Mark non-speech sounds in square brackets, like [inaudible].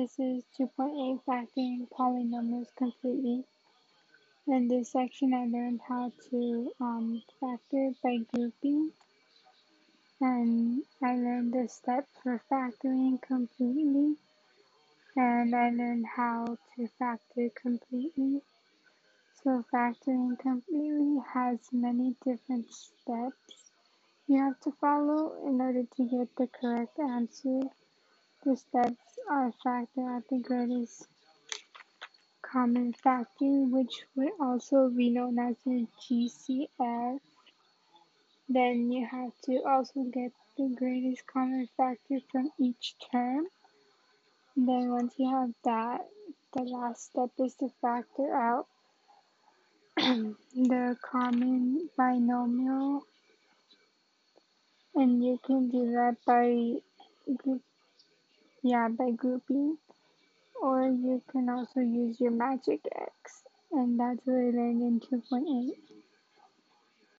This is 2.8 factoring polynomials completely. In this section, I learned how to um, factor by grouping. And I learned the steps for factoring completely. And I learned how to factor completely. So factoring completely has many different steps you have to follow in order to get the correct answer. The steps are factor out the greatest common factor, which would also be known as a GCF. Then you have to also get the greatest common factor from each term. Then once you have that, the last step is to factor out [clears throat] the common binomial and you can do that by yeah by grouping. Or you can also use your magic X and that's what I learned in 2.8